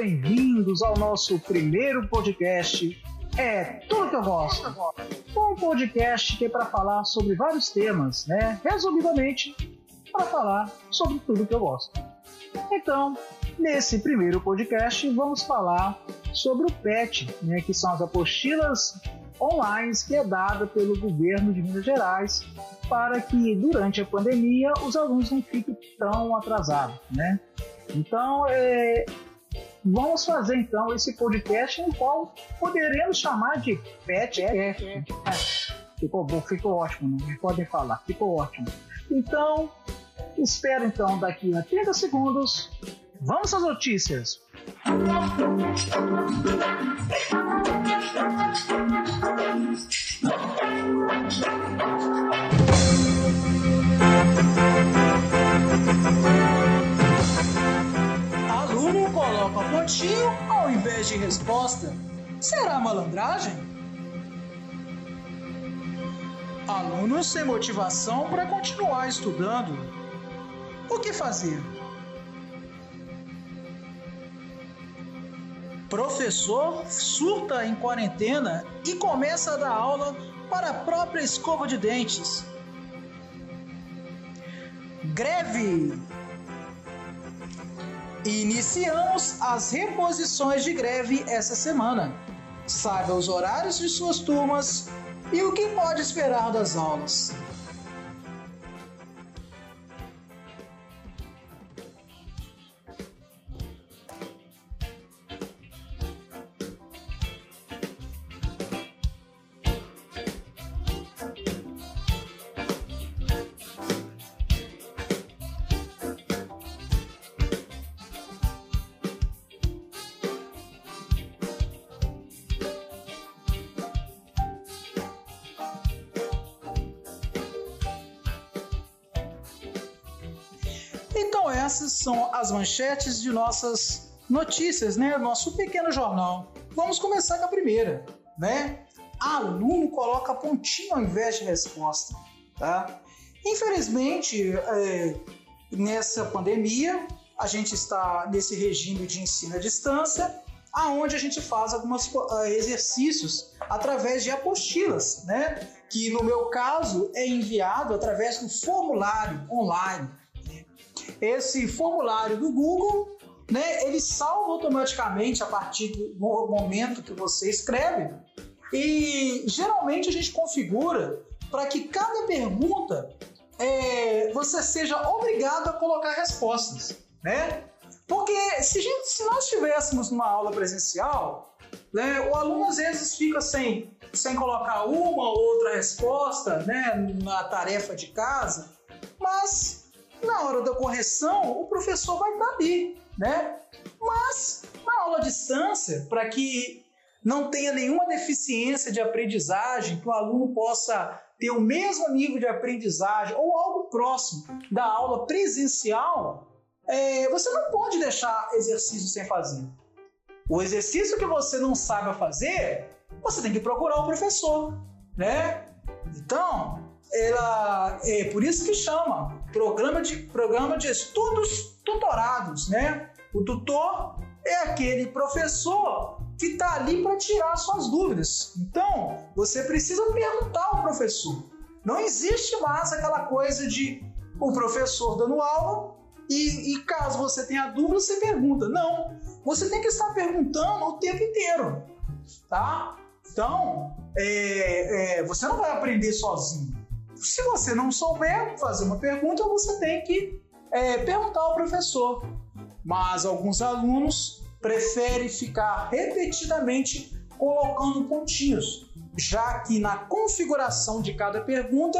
Bem-vindos ao nosso primeiro podcast. É tudo que eu gosto. Um podcast que é para falar sobre vários temas, né? Resumidamente, para falar sobre tudo que eu gosto. Então, nesse primeiro podcast, vamos falar sobre o PET, né, que são as apostilas online que é dada pelo governo de Minas Gerais para que durante a pandemia os alunos não fiquem tão atrasados, né? Então, é, vamos fazer então esse podcast no qual poderemos chamar de PETcast. Ficou bom, ficou ótimo, não podem falar, ficou ótimo. Então, espero então daqui a 30 segundos. Vamos às notícias. Aluno pontinho ao invés de resposta. Será malandragem? Alunos sem motivação para continuar estudando. O que fazer? Professor surta em quarentena e começa a dar aula para a própria escova de dentes. Greve! Iniciamos as reposições de greve essa semana. Saiba os horários de suas turmas e o que pode esperar das aulas. As manchetes de nossas notícias, né? Nosso pequeno jornal. Vamos começar com a primeira, né? Aluno coloca pontinho ao invés de resposta, tá? Infelizmente, é, nessa pandemia, a gente está nesse regime de ensino à distância, aonde a gente faz alguns exercícios através de apostilas, né? Que no meu caso é enviado através do formulário online esse formulário do Google, né, ele salva automaticamente a partir do momento que você escreve. E geralmente a gente configura para que cada pergunta é, você seja obrigado a colocar respostas, né? Porque se, gente, se nós estivéssemos numa aula presencial, né, o aluno às vezes fica sem, sem colocar uma ou outra resposta né, na tarefa de casa, mas na hora da correção, o professor vai estar ali, né? Mas na aula à distância, para que não tenha nenhuma deficiência de aprendizagem, que o aluno possa ter o mesmo nível de aprendizagem ou algo próximo da aula presencial, é, você não pode deixar exercício sem fazer. O exercício que você não saiba fazer, você tem que procurar o professor, né? Então, ela é por isso que chama programa de programa de estudos tutorados, né? O tutor é aquele professor que está ali para tirar suas dúvidas. Então, você precisa perguntar ao professor. Não existe mais aquela coisa de o professor dando aula e, e caso você tenha dúvida, você pergunta. Não, você tem que estar perguntando o tempo inteiro, tá? Então, é, é, você não vai aprender sozinho. Se você não souber fazer uma pergunta, você tem que é, perguntar ao professor. Mas alguns alunos preferem ficar repetidamente colocando pontinhos, já que na configuração de cada pergunta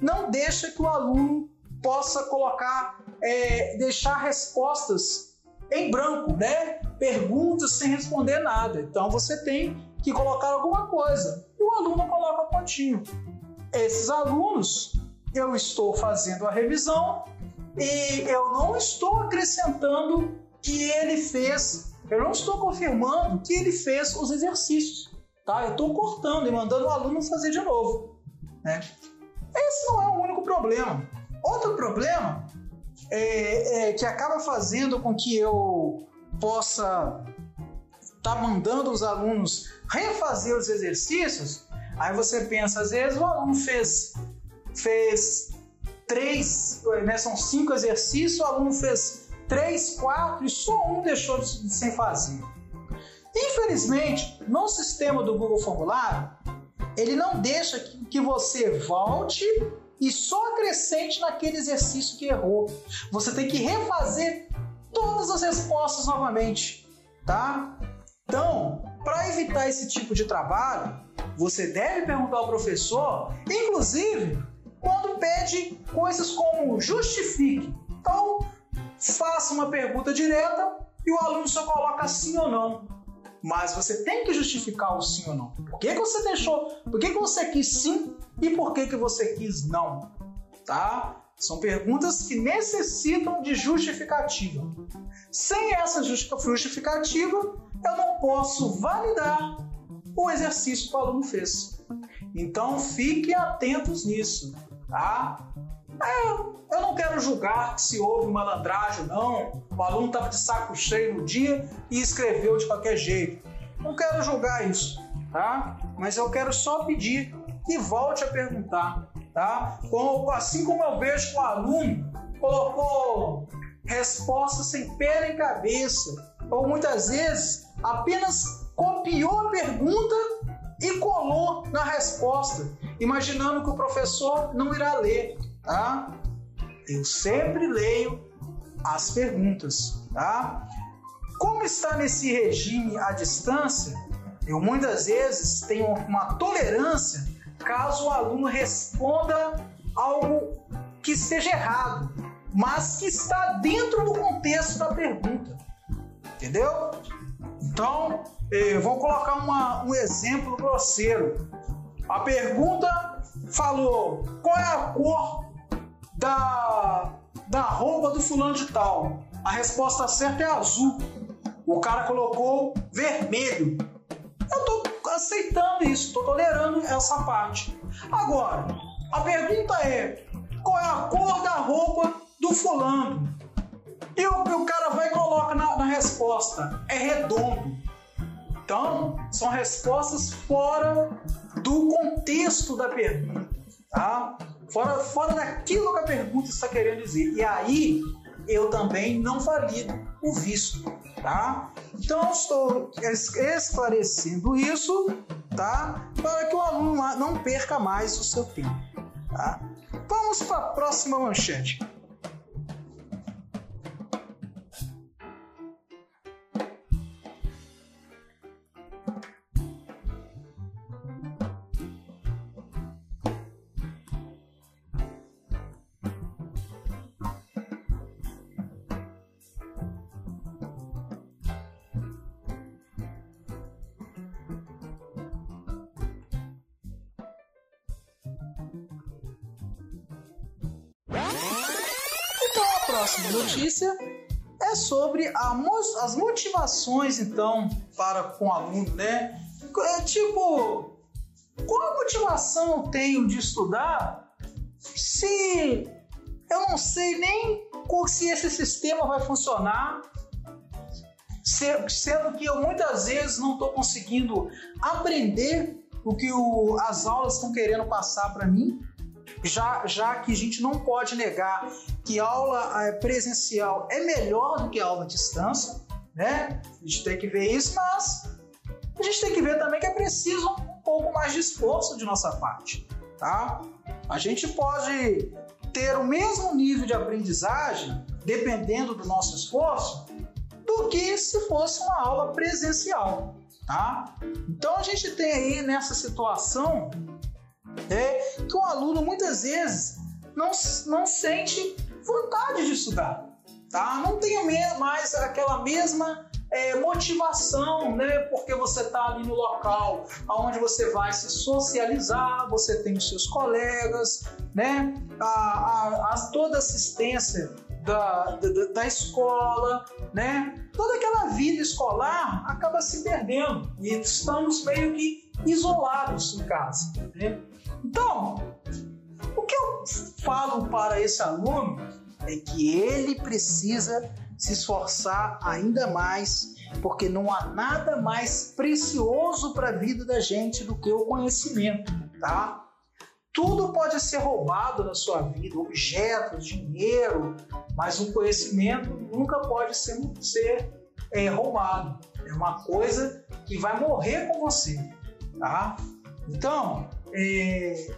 não deixa que o aluno possa colocar, é, deixar respostas em branco, né? Perguntas sem responder nada. Então você tem que colocar alguma coisa e o aluno coloca pontinho esses alunos, eu estou fazendo a revisão e eu não estou acrescentando que ele fez, eu não estou confirmando que ele fez os exercícios, tá? Eu estou cortando e mandando o aluno fazer de novo, né? Esse não é o único problema. Outro problema é, é que acaba fazendo com que eu possa estar tá mandando os alunos refazer os exercícios, aí você pensa, às vezes o aluno fez, fez três, né, são cinco exercícios, o aluno fez três, quatro e só um deixou de, sem fazer. Infelizmente, no sistema do Google Formulário, ele não deixa que, que você volte e só acrescente naquele exercício que errou. Você tem que refazer todas as respostas novamente, tá? Então, para evitar esse tipo de trabalho, você deve perguntar ao professor, inclusive quando pede coisas como justifique. Então, faça uma pergunta direta e o aluno só coloca sim ou não. Mas você tem que justificar o sim ou não. Por que, que você deixou? Por que, que você quis sim e por que, que você quis não? Tá? São perguntas que necessitam de justificativa. Sem essa justificativa, eu não posso validar o exercício que o aluno fez. Então fiquem atentos nisso, tá? É, eu não quero julgar se houve malandragem não. O aluno estava de saco cheio no dia e escreveu de qualquer jeito. Não quero julgar isso, tá? Mas eu quero só pedir que volte a perguntar, tá? Como, assim como eu vejo que o aluno colocou respostas sem pé nem cabeça, ou muitas vezes apenas copiou a pergunta e colou na resposta, imaginando que o professor não irá ler, tá? Eu sempre leio as perguntas, tá? Como está nesse regime à distância, eu muitas vezes tenho uma tolerância caso o aluno responda algo que esteja errado, mas que está dentro do contexto da pergunta. Entendeu? Então, eh, vou colocar uma, um exemplo grosseiro. A pergunta falou: qual é a cor da, da roupa do fulano de tal? A resposta certa é azul. O cara colocou vermelho. Eu tô aceitando isso, tô tolerando essa parte. Agora, a pergunta é: qual é a cor da roupa do fulano? E o, o cara vai e coloca na, na resposta: é redondo. Então, são respostas fora do contexto da pergunta, tá? Fora, fora daquilo que a pergunta está querendo dizer. E aí, eu também não valido o visto, tá? Então, estou esclarecendo isso, tá? Para que o aluno não perca mais o seu tempo, tá? Vamos para a próxima manchete. Notícia é sobre a, as motivações, então, para com o aluno, né? É, tipo, qual motivação eu tenho de estudar se eu não sei nem se esse sistema vai funcionar, sendo que eu muitas vezes não estou conseguindo aprender o que o, as aulas estão querendo passar para mim, já, já que a gente não pode negar que aula eh, presencial é melhor do que aula à distância, né? A gente tem que ver isso, mas a gente tem que ver também que é preciso um pouco mais de esforço de nossa parte, tá? A gente pode ter o mesmo nível de aprendizagem, dependendo do nosso esforço, do que se fosse uma aula presencial, tá? Então a gente tem aí nessa situação é, que o aluno muitas vezes não, não sente vontade de estudar, tá? Não tenha mais aquela mesma é, motivação, né? Porque você está ali no local onde você vai se socializar, você tem os seus colegas, né? A, a, a toda assistência da, da, da, escola, né? Toda aquela vida escolar acaba se perdendo e estamos meio que isolados em casa. Né? Então, o que eu falo para esse aluno é que ele precisa se esforçar ainda mais, porque não há nada mais precioso para a vida da gente do que o conhecimento, tá? Tudo pode ser roubado na sua vida, objetos, dinheiro, mas o conhecimento nunca pode ser, ser é, roubado. É uma coisa que vai morrer com você, tá? Então, é,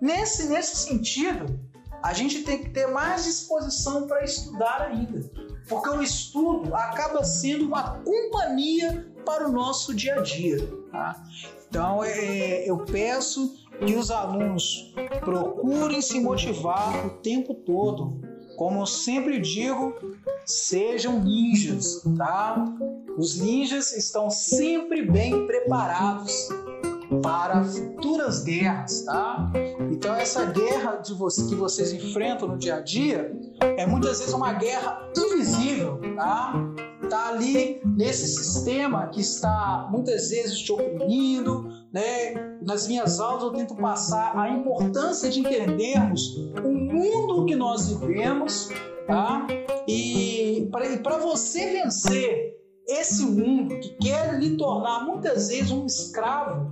nesse, nesse sentido, a gente tem que ter mais disposição para estudar ainda, porque o estudo acaba sendo uma companhia para o nosso dia a dia. Tá? Então, é, eu peço que os alunos procurem se motivar o tempo todo. Como eu sempre digo, sejam ninjas, tá? Os ninjas estão sempre bem preparados para futuras guerras, tá? Então essa guerra de que vocês enfrentam no dia a dia é muitas vezes uma guerra invisível, tá? Tá ali nesse sistema que está muitas vezes te oprimindo, né? Nas minhas aulas eu tento passar a importância de entendermos o mundo que nós vivemos, tá? E para você vencer esse mundo que quer lhe tornar muitas vezes um escravo,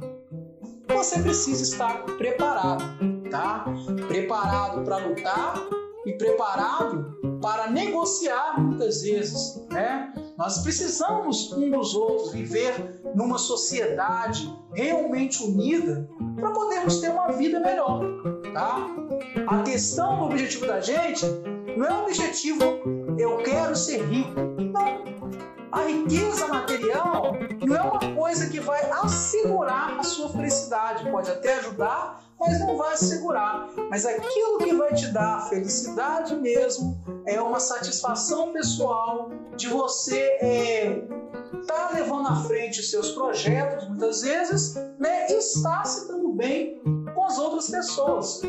você precisa estar preparado, tá? Preparado para lutar e preparado para negociar muitas vezes, né? Nós precisamos um dos outros viver numa sociedade realmente unida para podermos ter uma vida melhor, tá? A questão do objetivo da gente não é o objetivo eu quero ser rico, não a riqueza material não é uma coisa que vai assegurar a sua felicidade. Pode até ajudar, mas não vai assegurar. Mas aquilo que vai te dar felicidade mesmo é uma satisfação pessoal de você é, tá levando à frente seus projetos, muitas vezes, né, e está se dando bem com as outras pessoas.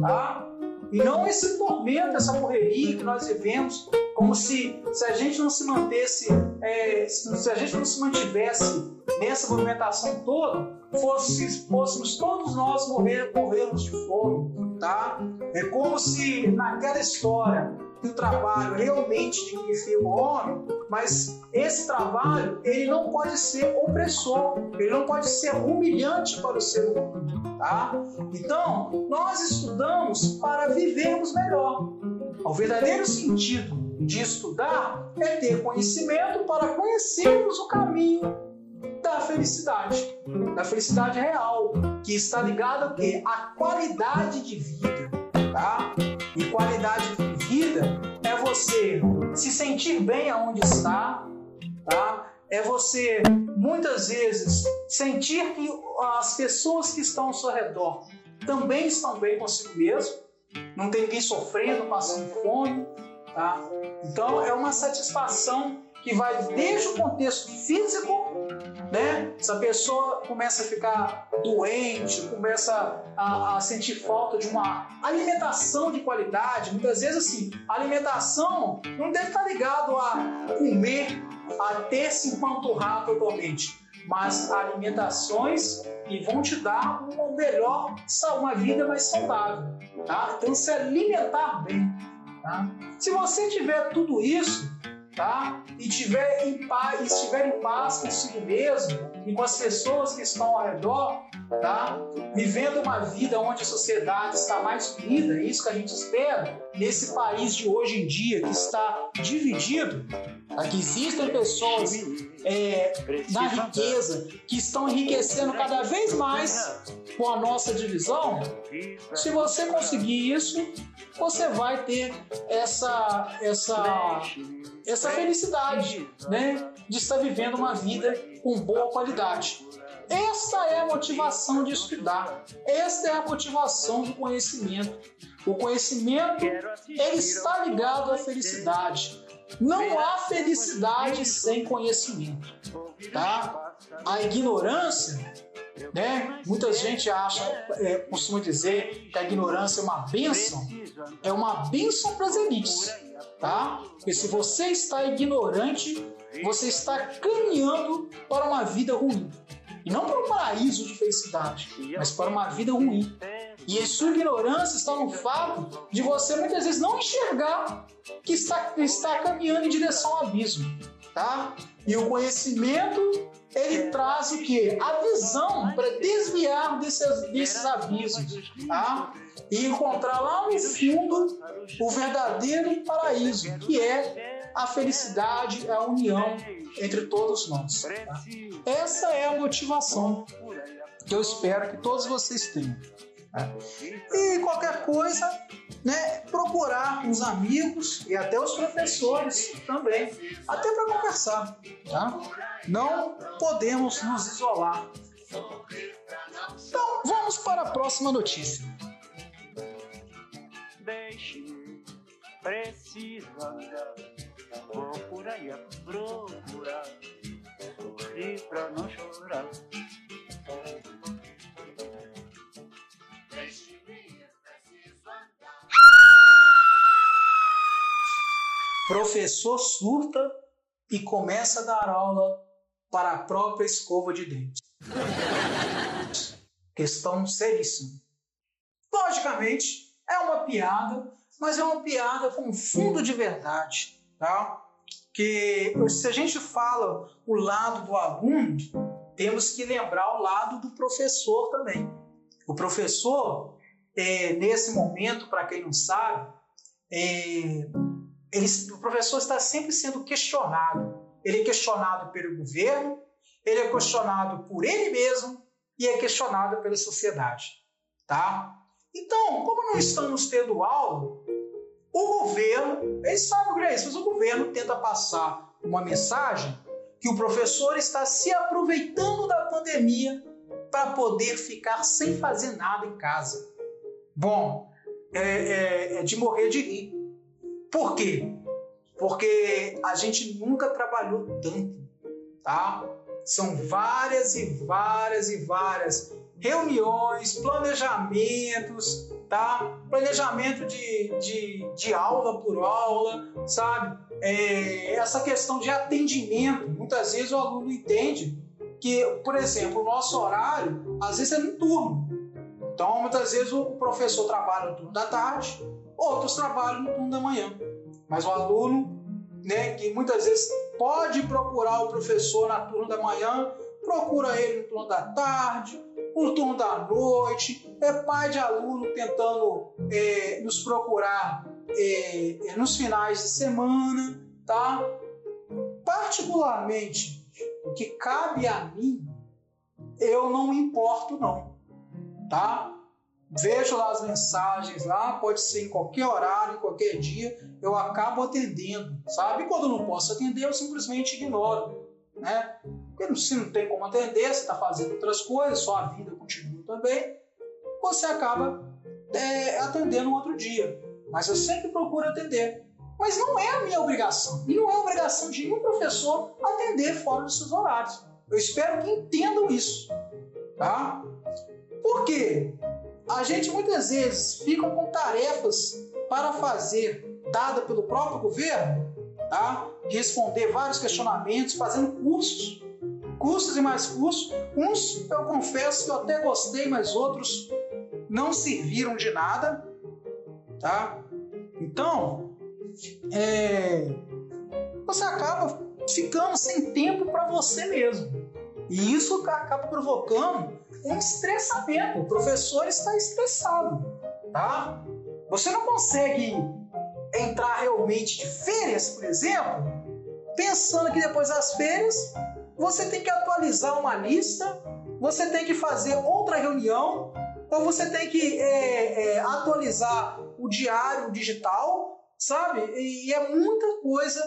Tá? E não esse tormento, essa correria que nós vivemos, como se, se a gente não se mantesse, é, se a gente não se mantivesse nessa movimentação toda, fosse, fôssemos todos nós morrer, morrermos de fome, tá? É como se naquela história o trabalho realmente dignifica o homem, mas esse trabalho ele não pode ser opressor, ele não pode ser humilhante para o ser humano, tá? Então, nós estudamos para vivermos melhor. O verdadeiro sentido de estudar é ter conhecimento para conhecermos o caminho da felicidade, da felicidade real, que está ligada ao quê? À qualidade de vida, tá? E qualidade de vida é você se sentir bem aonde está, tá? É você muitas vezes sentir que as pessoas que estão ao seu redor também estão bem consigo mesmo, não tem ninguém sofrendo, passando fome, tá? Então é uma satisfação que vai desde o contexto físico, né? Se a pessoa começa a ficar doente, começa a, a, sentir falta de uma alimentação de qualidade, muitas vezes assim, a alimentação não deve estar ligado a comer, a ter se empanturrar totalmente, mas alimentações que vão te dar uma melhor, uma vida mais saudável, tá? Então se alimentar bem, tá? Se você tiver tudo isso, tá? E tiver em paz, estiver em paz consigo mesmo e com as pessoas que estão ao redor, tá? Vivendo uma vida onde a sociedade está mais unida, é isso que a gente espera nesse país de hoje em dia que está dividido, tá? que existem pessoas é, na riqueza que estão enriquecendo cada vez mais com a nossa divisão. Se você conseguir isso, você vai ter essa essa essa felicidade, né, de estar vivendo uma vida com boa qualidade. Essa é a motivação de estudar. Essa é a motivação do conhecimento. O conhecimento ele está ligado à felicidade. Não há felicidade sem conhecimento, tá? A ignorância, né? Muita gente acha, é, costuma dizer que a ignorância é uma benção. É uma benção para as elites tá? Porque se você está ignorante, você está caminhando para uma vida ruim. E não para um paraíso de felicidade, mas para uma vida ruim. E a sua ignorância está no fato de você muitas vezes não enxergar que está, está caminhando em direção ao abismo, tá? E o conhecimento ele traz o que? A visão para desviar desses, desses abismos, tá? E encontrar lá no fundo o verdadeiro paraíso, que é a felicidade, a união entre todos nós. Tá? Essa é a motivação que eu espero que todos vocês tenham. Tá? E qualquer coisa, né, procurar os amigos e até os professores também, até para conversar. Tá? Não podemos nos isolar. Então vamos para a próxima notícia. Deixe-me, preciso andar, vou a procurar, sorrir pra não chorar. Professor surta e começa a dar aula para a própria escova de dentes. Questão seríssima. Logicamente, é uma piada, mas é uma piada com fundo de verdade, tá? Que se a gente fala o lado do aluno, temos que lembrar o lado do professor também. O professor, é, nesse momento, para quem não sabe, é, ele, o professor está sempre sendo questionado. Ele é questionado pelo governo, ele é questionado por ele mesmo e é questionado pela sociedade, tá? Então, como não estamos tendo aula, o governo, eles sabem o que é isso, mas o governo tenta passar uma mensagem que o professor está se aproveitando da pandemia para poder ficar sem fazer nada em casa. Bom, é, é, é de morrer de rir. Por quê? Porque a gente nunca trabalhou tanto, tá? São várias e várias e várias reuniões, planejamentos, tá? Planejamento de, de, de aula por aula, sabe? É, essa questão de atendimento, muitas vezes o aluno entende que, por exemplo, o nosso horário, às vezes é no turno. Então, muitas vezes o professor trabalha no turno da tarde, outros trabalham no turno da manhã. Mas o aluno, né, que muitas vezes pode procurar o professor na turno da manhã, procura ele no turno da tarde, no turno da noite, é pai de aluno tentando é, nos procurar é, é nos finais de semana, tá? Particularmente, o que cabe a mim, eu não importo não, tá? Vejo lá as mensagens lá, pode ser em qualquer horário, em qualquer dia, eu acabo atendendo, sabe? E quando não posso atender, eu simplesmente ignoro, né? Porque se não tem como atender, você está fazendo outras coisas, só a vida continua também, você acaba é, atendendo um outro dia. Mas eu sempre procuro atender. Mas não é a minha obrigação, e não é obrigação de nenhum professor atender fora dos seus horários. Eu espero que entendam isso, tá? Por quê? A gente muitas vezes fica com tarefas para fazer, dada pelo próprio governo, tá? responder vários questionamentos, fazendo cursos, cursos e mais cursos. Uns eu confesso que eu até gostei, mas outros não serviram de nada, tá? Então, é, você acaba ficando sem tempo para você mesmo. E isso acaba provocando um estressamento. O professor está estressado, tá? Você não consegue entrar realmente de férias, por exemplo, pensando que depois das férias você tem que atualizar uma lista, você tem que fazer outra reunião, ou você tem que é, é, atualizar o diário digital, sabe? E é muita coisa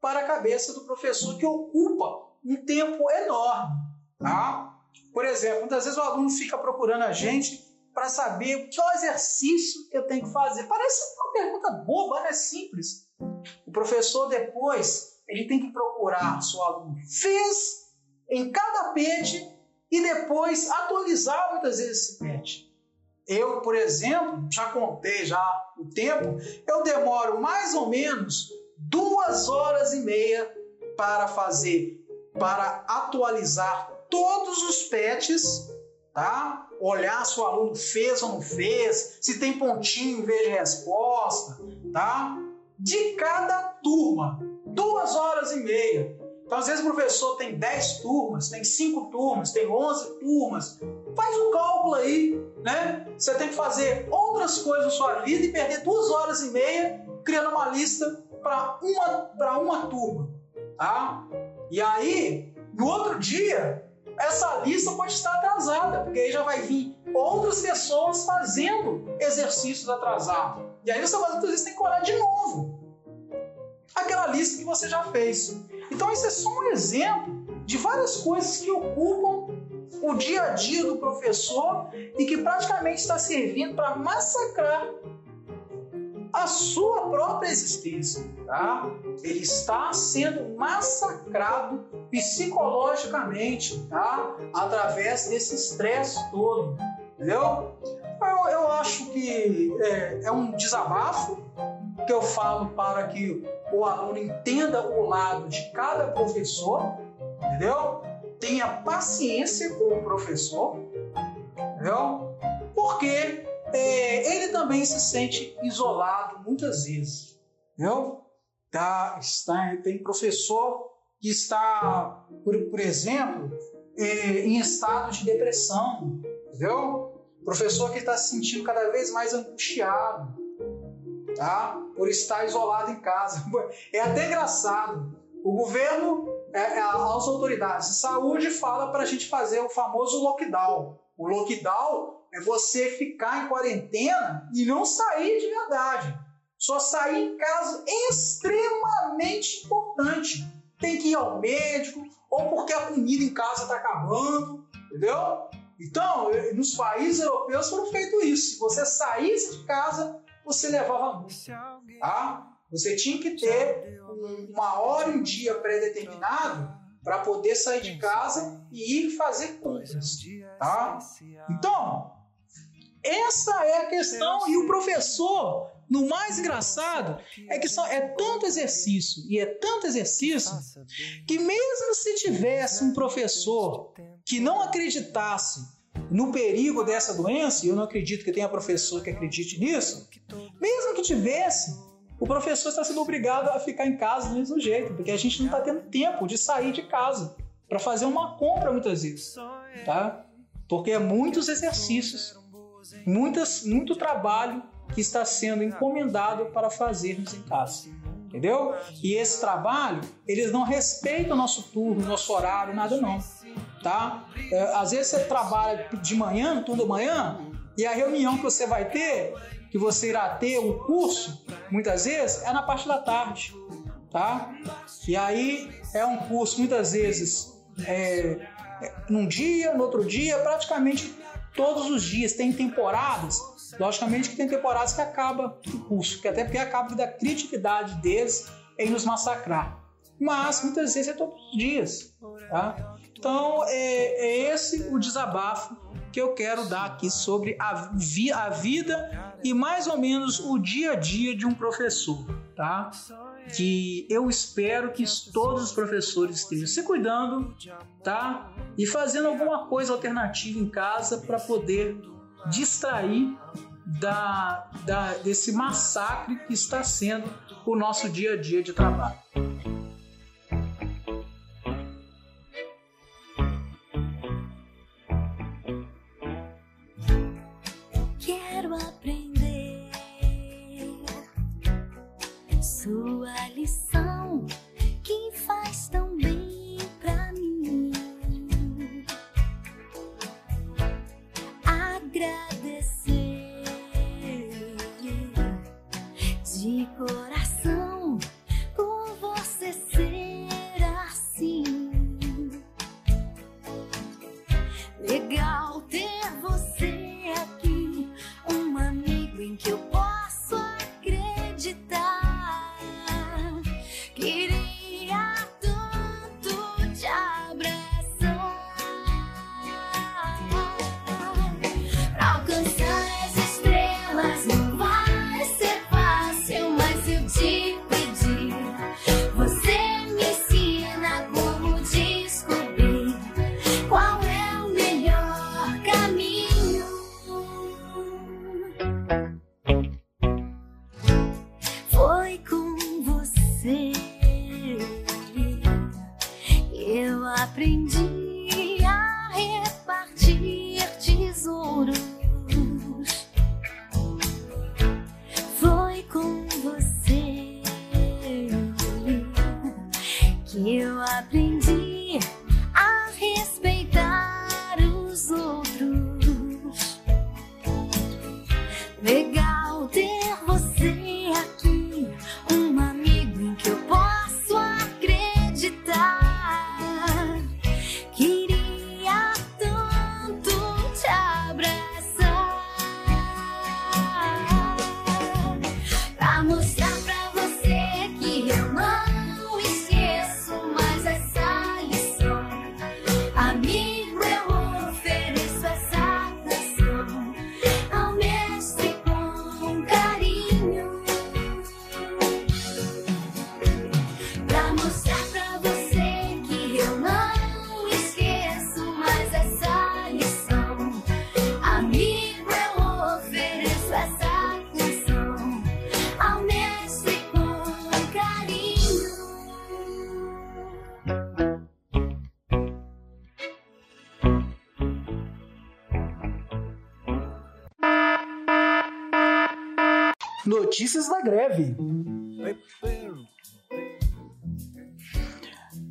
para a cabeça do professor que ocupa um tempo enorme, tá? Por exemplo, muitas vezes o aluno fica procurando a gente para saber qual exercício eu tenho que fazer. Parece uma pergunta boba, né? Simples. O professor depois ele tem que procurar se o aluno fez em cada page e depois atualizar muitas vezes esse page. Eu, por exemplo, já contei já o tempo, eu demoro mais ou menos duas horas e meia para fazer, para atualizar todos os patches, tá? Olhar se o aluno fez ou não fez, se tem pontinho em vez de resposta, tá? De cada turma, duas horas e meia. Então, às vezes o professor tem 10 turmas, tem 5 turmas, tem 11 turmas. Faz um cálculo aí, né? Você tem que fazer outras coisas na sua vida e perder duas horas e meia criando uma lista para uma, uma turma, tá? E aí, no outro dia, essa lista pode estar atrasada, porque aí já vai vir outras pessoas fazendo exercícios atrasados. E aí você muitas vezes tem que olhar de novo aquela lista que você já fez. Então esse é só um exemplo de várias coisas que ocupam o dia a dia do professor e que praticamente está servindo para massacrar a sua própria existência, tá? Ele está sendo massacrado psicologicamente, tá? Através desse estresse todo, entendeu? Eu, eu acho que é, é um desabafo que eu falo para que o aluno entenda o lado de cada professor, entendeu? Tenha paciência com o professor, entendeu? Porque é, ele também se sente isolado muitas vezes, entendeu? Tá, está, tem professor que está, por, por exemplo, é, em estado de depressão, entendeu? Professor que está se sentindo cada vez mais angustiado, tá? Por estar isolado em casa. É até engraçado. O governo, é, é, as autoridades de saúde fala para a gente fazer o famoso lockdown. O lockdown é você ficar em quarentena e não sair de verdade. Só sair em caso extremamente importante. Tem que ir ao médico, ou porque a comida em casa está acabando, entendeu? Então, nos países europeus foram feito isso. Se você saísse de casa, você levava multa. Tá? Você tinha que ter uma hora e um dia pré-determinado para poder sair de casa e ir fazer compras. Tá? Então, essa é a questão. E o professor, no mais engraçado, é que só, é tanto exercício e é tanto exercício que, mesmo se tivesse um professor que não acreditasse no perigo dessa doença, e eu não acredito que tenha professor que acredite nisso, mesmo que tivesse, o professor está sendo obrigado a ficar em casa do mesmo jeito, porque a gente não está tendo tempo de sair de casa para fazer uma compra muitas vezes, tá? Porque é muitos exercícios, muitas, muito trabalho que está sendo encomendado para fazermos em casa. Entendeu? E esse trabalho, eles não respeitam o nosso turno, nosso horário, nada não. Tá? É, às vezes você trabalha de manhã, no turno da manhã, e a reunião que você vai ter, que você irá ter um curso, muitas vezes, é na parte da tarde. Tá? E aí é um curso, muitas vezes, é, é num dia, no outro dia, praticamente todos os dias. Tem temporadas, logicamente que tem temporadas que acaba o curso, que até porque acaba da criatividade deles em nos massacrar. Mas muitas vezes é todos os dias. Tá? Então é, é esse o desabafo que eu quero dar aqui sobre a, vi, a vida e mais ou menos o dia a dia de um professor, tá? Que eu espero que todos os professores estejam se cuidando, tá? E fazendo alguma coisa alternativa em casa para poder distrair da, da, desse massacre que está sendo o nosso dia a dia de trabalho. Notícias da greve.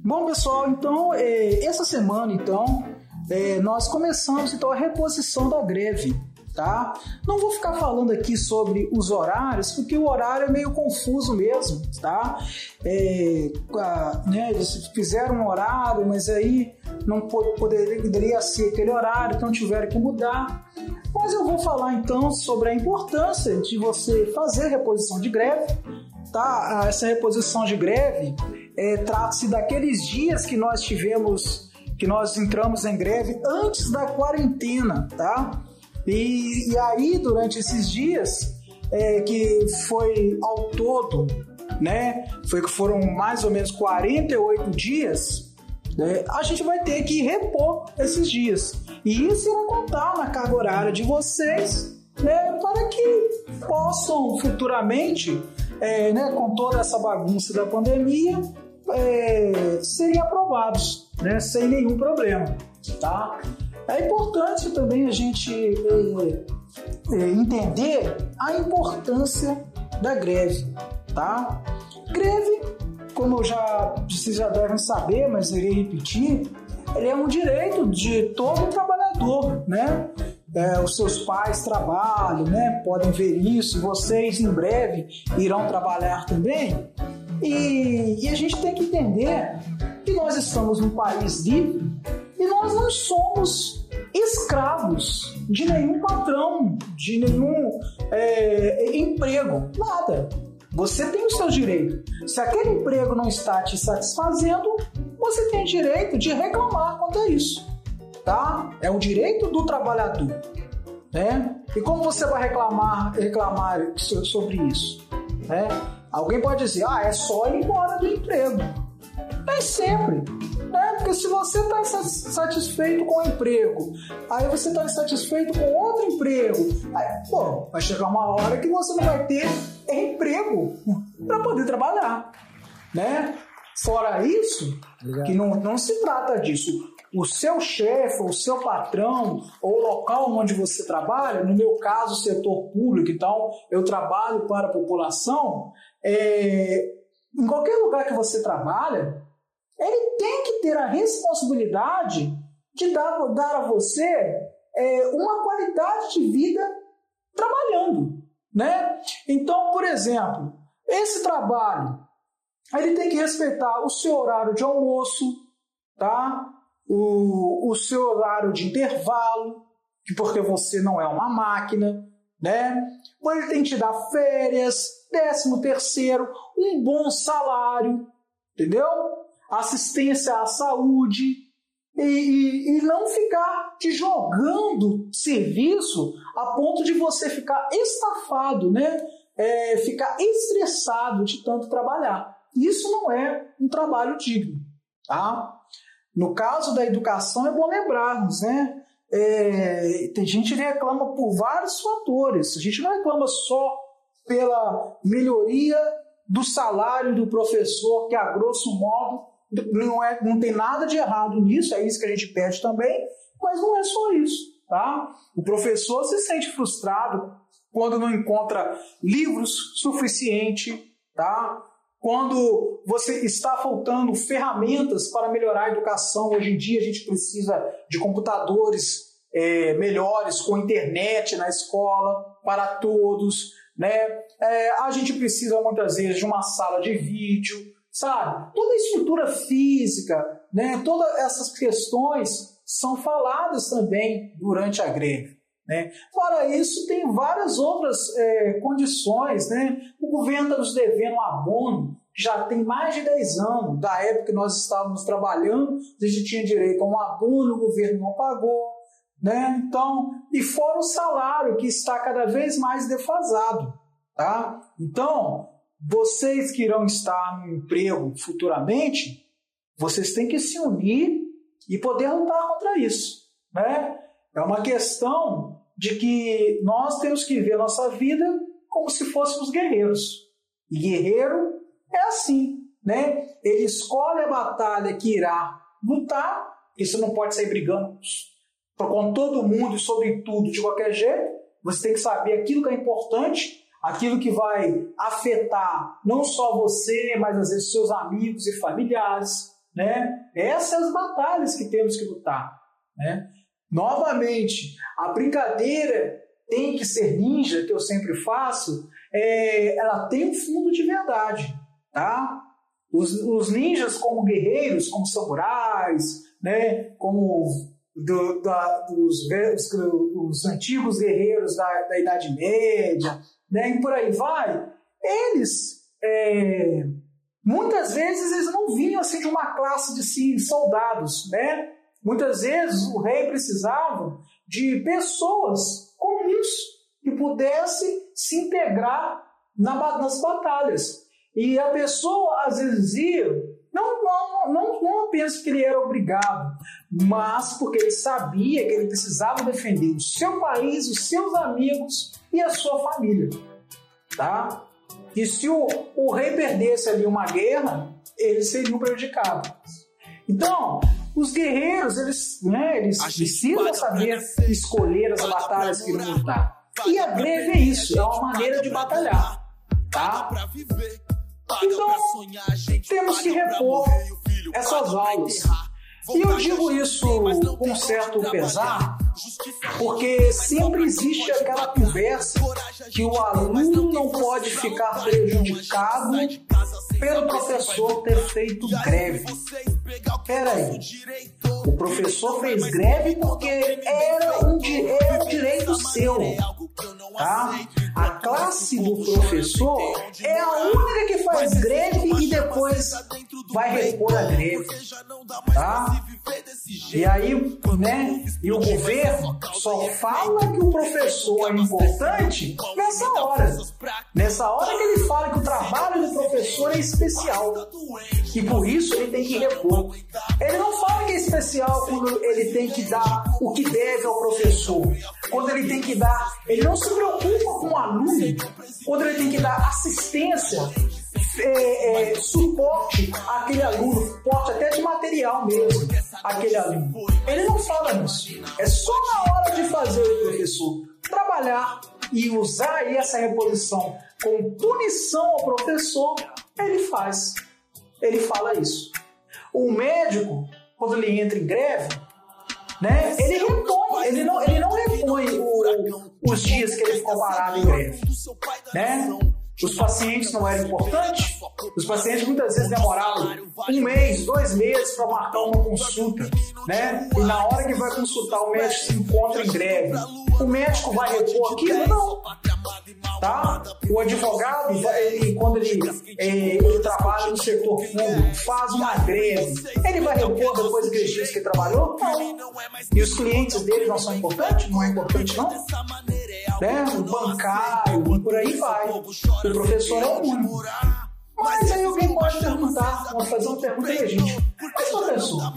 Bom, pessoal, então, eh, essa semana, então, eh, nós começamos então a reposição da greve, tá? Não vou ficar falando aqui sobre os horários, porque o horário é meio confuso mesmo, tá? A- né, eles fizeram um horário, mas aí não po- poderia, poderia ser aquele horário, então tiveram que mudar. Mas eu vou falar então sobre a importância de você fazer reposição de greve, tá? Ah, Essa reposição de greve é, trata-se daqueles dias que nós tivemos, que nós entramos em greve antes da quarentena, tá? E, e aí, durante esses dias, é, que foi ao todo, né? Foi que foram mais ou menos 48 dias, né, a gente vai ter que repor esses dias. E isso irá contar na carga horária de vocês, né, para que possam futuramente, é, né, com toda essa bagunça da pandemia, é, serem aprovados, né, sem nenhum problema. Tá? É importante também a gente é, é, entender a importância da greve. Tá? Greve como já, vocês já devem saber, mas irei repetir, ele é um direito de todo trabalhador, né? É, os seus pais trabalham, né? Podem ver isso, vocês em breve irão trabalhar também. E, e a gente tem que entender que nós estamos num país livre e nós não somos escravos de nenhum patrão, de nenhum é, emprego, nada. Você tem o seu direito. Se aquele emprego não está te satisfazendo, você tem direito de reclamar quanto a isso. Tá? É o direito do trabalhador. Né? E como você vai reclamar, reclamar so- sobre isso? Né? Alguém pode dizer, ah, é só ir embora do emprego. Nem sempre. Né? Porque se você está insatisfeito com o emprego, aí você está insatisfeito com outro emprego, aí, pô, vai chegar uma hora que você não vai ter emprego para poder trabalhar. Né? Fora isso, que não, não se trata disso. O seu chefe, o seu patrão, ou o local onde você trabalha, no meu caso, setor público, então eu trabalho para a população, é, em qualquer lugar que você trabalha, ele tem que ter a responsabilidade de dar, dar a você é, uma qualidade de vida trabalhando, né? Então, por exemplo, esse trabalho, ele tem que respeitar o seu horário de almoço, tá? O, o seu horário de intervalo, porque você não é uma máquina, né? Ele tem que te dar férias, décimo terceiro, um bom salário, entendeu? Assistência à saúde e, e, e não ficar te jogando serviço a ponto de você ficar estafado, né? É, ficar estressado de tanto trabalhar. Isso não é um trabalho digno, tá? No caso da educação, é bom lembrarmos, né? É, tem gente que reclama por vários fatores. A gente não reclama só pela melhoria do salário do professor, que a grosso modo não, é, não tem nada de errado nisso, é isso que a gente pede também, mas não é só isso. Tá? O professor se sente frustrado quando não encontra livros suficiente, tá? quando você está faltando ferramentas para melhorar a educação. Hoje em dia a gente precisa de computadores é, melhores, com internet na escola para todos. Né? É, a gente precisa muitas vezes de uma sala de vídeo, sabe? Toda a estrutura física, né? todas essas questões são faladas também durante a greve. Né? Fora isso, tem várias outras é, condições. Né? O governo está nos devendo um abono, já tem mais de 10 anos, da época que nós estávamos trabalhando, a gente tinha direito a um abono, o governo não pagou. Né? Então, e fora o salário que está cada vez mais defasado. Tá? Então, vocês que irão estar no emprego futuramente, vocês têm que se unir e poder lutar contra isso. Né? É uma questão de que nós temos que ver a nossa vida como se fôssemos guerreiros. E guerreiro é assim, né? Ele escolhe a batalha que irá lutar, você não pode sair brigando com todo mundo e sobre tudo de qualquer jeito. Você tem que saber aquilo que é importante, aquilo que vai afetar não só você, mas às vezes seus amigos e familiares, né? Essas as batalhas que temos que lutar, né? Novamente, a brincadeira tem que ser ninja, que eu sempre faço, é, ela tem um fundo de verdade, tá? Os, os ninjas como guerreiros, como samurais, né, como do, da, dos, os, os, antigos guerreiros da, da Idade Média, né, e por aí vai, eles é, muitas vezes eles não vinham assim de uma classe de sim, soldados, né? Muitas vezes o rei precisava de pessoas comuns que pudessem se integrar na, nas batalhas. E a pessoa às vezes ia, não, não, não, não apenas porque ele era obrigado, mas porque ele sabia que ele precisava defender o seu país, os seus amigos e a sua família. Tá? E se o, o rei perdesse ali uma guerra, eles seriam prejudicados. Então, os guerreiros, eles, né, eles precisam saber escolher as batalhas que irão lutar. E a greve é isso, é uma maneira de batalhar. Tá? Então, temos que repor essas aulas. E eu digo isso com certo pesar, porque sempre existe aquela conversa que o aluno não pode ficar prejudicado pelo professor ter feito greve. Peraí, o professor fez greve porque era um, era um direito seu, tá? A classe do professor é a única que faz greve e depois vai repor a greve, tá? E aí, né? E o governo só fala que o professor é importante nessa hora. Nessa hora que ele fala que o trabalho do professor é especial. E por isso ele tem que repor. Ele não fala que é especial quando ele tem que dar o que deve ao professor. Quando ele tem que dar. Ele não se preocupa com o aluno. Quando ele tem que dar assistência é, é, suporte àquele aluno, suporte até de material mesmo, àquele aluno. Ele não fala nisso. É só na hora de fazer o professor trabalhar e usar essa reposição como punição ao professor, ele faz. Ele fala isso. O médico, quando ele entra em greve, né, ele ele não, ele não repõe o, os dias que ele ficou parado em greve. Né? Os pacientes não eram importantes? Os pacientes muitas vezes demoravam um mês, dois meses para marcar uma consulta, né? E na hora que vai consultar, o médico se encontra em greve. O médico vai repor aquilo? Não. Tá? O advogado, ele, quando ele, ele, ele trabalha no setor público, faz uma greve, ele vai repor depois que ele trabalhou? Não. E os clientes dele não são importantes? Não é importante, não? Né? o bancário, por aí vai. O professor é o único. Mas aí alguém pode perguntar, vamos fazer uma pergunta aí, gente. Mas professor,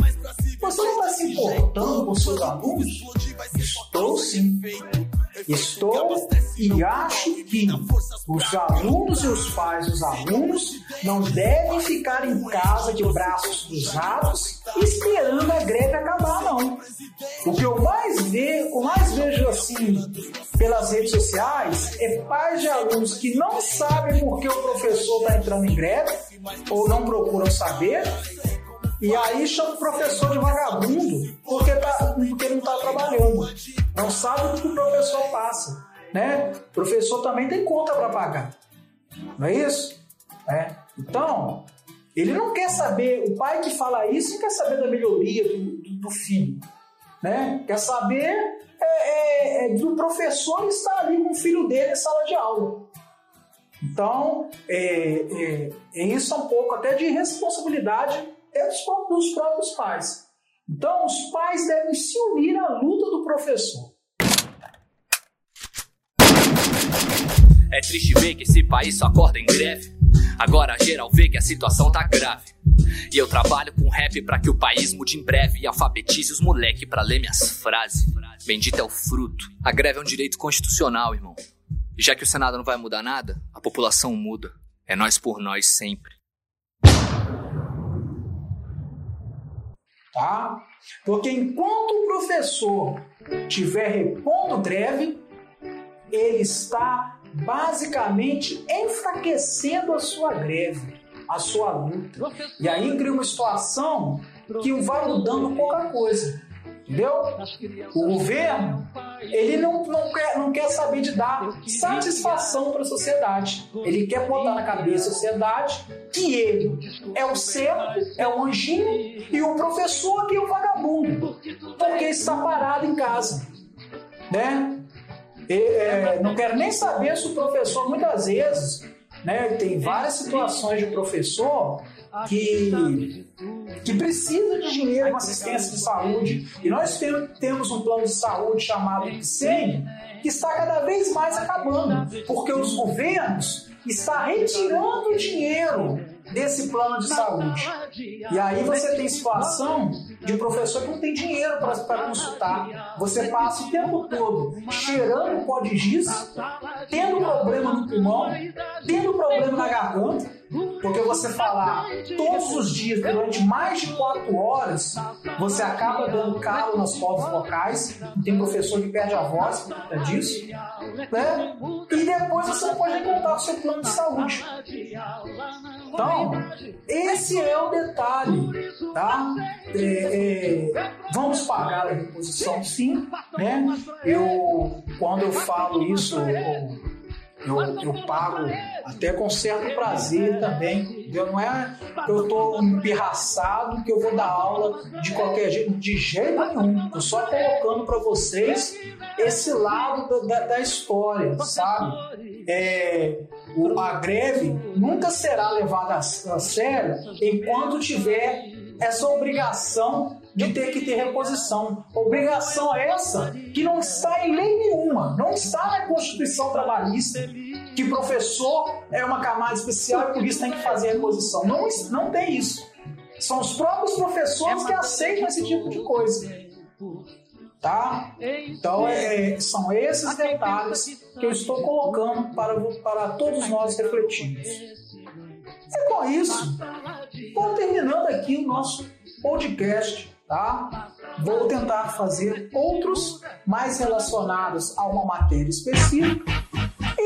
você não está se importando com seus alunos? Estou sim. Estou e acho que os alunos e os pais dos alunos não devem ficar em casa de braços cruzados esperando a greve acabar, não. O que eu mais, ve, eu mais vejo assim pelas redes sociais é pais de alunos que não sabem por que o professor está entrando em greve ou não procuram saber e aí chama o professor de vagabundo porque, tá, porque não está trabalhando. Não sabe o que o professor passa. Né? O professor também tem conta para pagar. Não é isso? É. Então, ele não quer saber, o pai que fala isso quer saber da melhoria do, do, do filho. Né? Quer saber é, é, é, do professor estar ali com o filho dele em sala de aula. Então, é, é, é isso é um pouco até de responsabilidade é dos dos próprios pais. Então, os pais devem se unir à luta do professor. É triste ver que esse país só acorda em greve. Agora geral vê que a situação tá grave. E eu trabalho com rap para que o país mude em breve e alfabetize os moleque para ler minhas frases. Bendito é o fruto. A greve é um direito constitucional, irmão. E já que o Senado não vai mudar nada, a população muda. É nós por nós sempre. Tá? Porque enquanto o professor estiver repondo greve, ele está basicamente enfraquecendo a sua greve, a sua luta. E aí cria uma situação que vai mudando pouca coisa. Entendeu? O governo, ele não, não, quer, não quer saber de dar satisfação para a sociedade. Ele quer botar na cabeça da sociedade que ele é o certo, é o anjinho e o professor que é o vagabundo, porque está parado em casa. Né? E, é, não quero nem saber se o professor, muitas vezes, né, tem várias situações de professor que, que precisa de dinheiro uma assistência de saúde. E nós temos um plano de saúde chamado IPSEM, que está cada vez mais acabando, porque os governos estão retirando dinheiro desse plano de saúde. E aí você tem situação de professor que não tem dinheiro para consultar. Você passa o tempo todo cheirando pó de giz, tendo problema no pulmão, tendo problema na garganta, porque você falar todos os dias durante mais de quatro horas, você acaba dando calo nas cordas vocais. Tem professor que perde a voz conta disso. Né? E depois você não pode contar o seu plano de saúde. Então, esse é o detalhe, tá? É, é, vamos pagar a reposição, sim, né? Eu, quando eu falo isso, eu, eu pago até com certo prazer também. Entendeu? Não é que eu estou empirraçado que eu vou dar aula de qualquer jeito, de jeito nenhum. Estou só colocando para vocês esse lado da, da história, sabe? É, o, a greve nunca será levada a, a sério enquanto tiver essa obrigação de ter que ter reposição. Obrigação essa que não está em lei nenhuma, não está na Constituição Trabalhista, que professor é uma camada especial e por isso tem que fazer reposição. Não, não tem isso. São os próprios professores que aceitam esse tipo de coisa. Tá? Então, é, são esses detalhes que eu estou colocando para, para todos nós refletirmos. E com isso, vou terminando aqui o nosso podcast tá? Vou tentar fazer outros mais relacionados a uma matéria específica.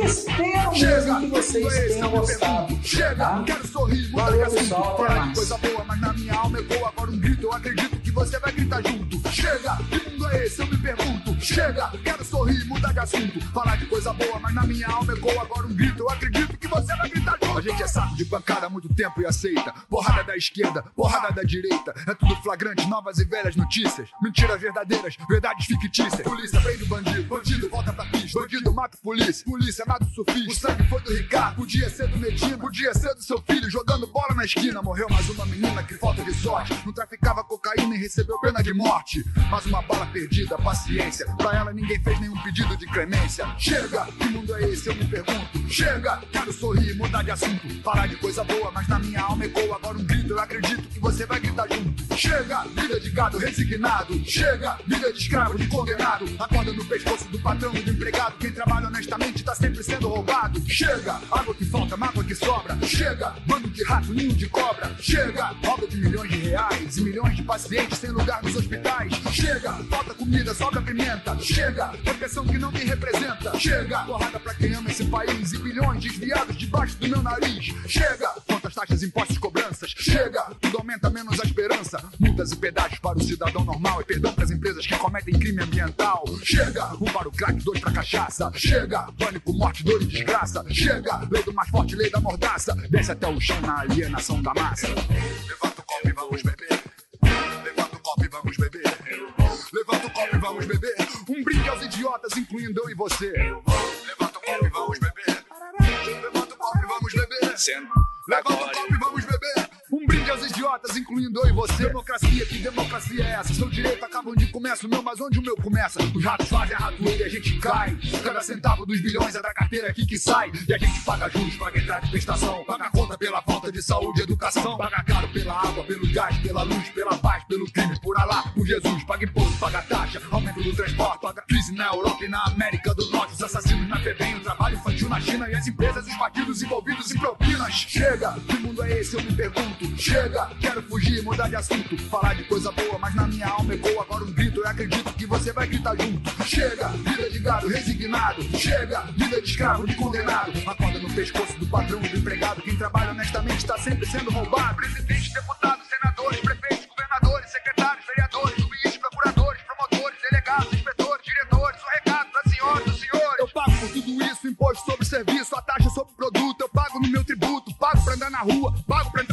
Espero mesmo que vocês tenham gostado. Chega, tá? quero sorrir, Valeu, pessoal. Até mais. Coisa boa, mas na minha alma ecoa agora um grito. Eu acredito que você vai gritar junto. Chega, que mundo é esse? Eu me pergunto. Chega, quero sorrir, mudar de assunto. Falar de coisa boa, mas na minha alma ecoa agora um grito. Eu acredito que você vai gritar. A gente é saco de pancada há muito tempo e aceita. Porrada da esquerda, porrada da direita. É tudo flagrante, novas e velhas notícias. Mentiras verdadeiras, verdades fictícias. Polícia prende o bandido, bandido volta pra pista. Bandido mata polícia, polícia mata o. O sangue foi do Ricardo, podia ser do Medina, podia ser do seu filho. Jogando bola na esquina, morreu mais uma menina que falta de sorte. Não traficava cocaína e recebeu pena de morte. Mais uma bala perdida, paciência. Pra ela ninguém fez nenhum pedido de clemência. Chega, que mundo é esse? Eu me pergunto. Chega, quero sorrir, mudar de assunto. Falar de coisa boa, mas na minha alma ecoa agora um grito. Eu acredito que você vai gritar junto. Chega, vida de gado resignado. Chega, vida de escravo, de condenado. Acorda no pescoço do patrão do empregado. Quem trabalha honestamente tá sempre sendo roubado. Chega, água que falta, mágoa que sobra. Chega, bando de rato, ninho de cobra. Chega, obra de milhões de reais e milhões de pacientes sem lugar nos hospitais. Chega, falta comida, sobra pimenta. Chega, proteção que não me representa. Chega, porrada pra quem ama esse país e bilhões desviados debaixo do meu nariz. Chega, quantas taxas, impostos, cobranças. Chega, tudo aumenta menos a esperança. Multas e pedágios para o cidadão normal e perdão para as empresas que cometem crime ambiental. Chega, um para o crack, dois pra cachaça. Chega, pânico, morte, dor e desgraça. Chega, lei do mais forte, lei da mordaça. Desce até o chão na alienação da massa. Levanta o copo e vamos beber. Levanta o copo e vamos beber. Levanta o copo e vamos beber. Brinde aos idiotas, incluindo eu e você. Levanta o copo e vamos beber. Levanta o copo e vamos beber. Levanta o copo e vamos beber. Brinde aos idiotas, incluindo eu e você. Democracia, que democracia é essa? Seu direito acaba onde começa o meu, mas onde o meu começa? Os ratos fazem a ratoeira e a gente cai. Cada centavo dos bilhões é da carteira aqui que sai. E a gente paga juros, paga entrada de prestação. Paga conta pela falta de saúde e educação. Paga caro pela água, pelo gás, pela luz, pela paz, pelo crime, por Alá, por Jesus. Paga imposto, paga taxa, aumento do transporte, paga crise na Europa e na América do Norte. Os assassinos na FEBEM, o trabalho infantil na China e as empresas, os partidos envolvidos em propinas. Chega, que mundo é esse? Eu me pergunto. Chega, quero fugir, mudar de assunto. Falar de coisa boa, mas na minha alma ecoa agora um grito. Eu acredito que você vai gritar junto. Chega, vida de gado resignado. Chega, vida de escravo, de condenado. Acorda no pescoço do patrão do empregado. Quem trabalha honestamente está sempre sendo roubado. Presidente, deputados, senadores, prefeitos, governadores, secretários, vereadores, juízes, procuradores, promotores, delegados, inspetores, diretores. O recado da senhora, do senhor. Eu pago por tudo isso, imposto sobre serviço, a taxa sobre produto. Eu pago no meu tributo, pago pra andar na rua, pago pra entrar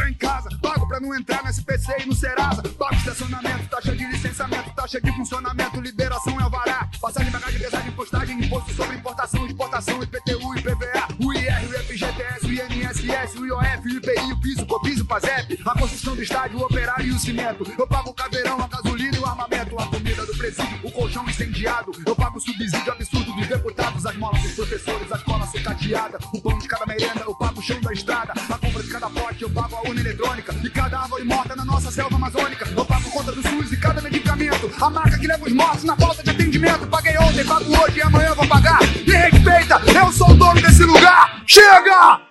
não entrar no SPC e no Serasa. Pago estacionamento, taxa de licenciamento, taxa de funcionamento, liberação é alvará. Passagem, bagagem, pesagem, postagem, imposto sobre importação, exportação, IPTU, IPVA, o IR, o FGTS, o INSS, o IOF, o IPI, o piso, o COPIS, o PASEP, a construção do estádio, o operário e o cimento. Eu pago o caveirão, a gasolina e o armamento, a comida do presídio, o colchão incendiado. Eu pago o subsídio absurdo dos deputados, as molas dos professores, a escola sucateada, o pão de cada merenda, eu pago o chão da estrada, a compra de cada pote, eu pago a urna eletrônica e morta na nossa selva amazônica. Eu pago conta do SUS e cada medicamento, a marca que leva os mortos na falta de atendimento. Paguei ontem, pago hoje e amanhã vou pagar. Me respeita, eu sou o dono desse lugar. Chega!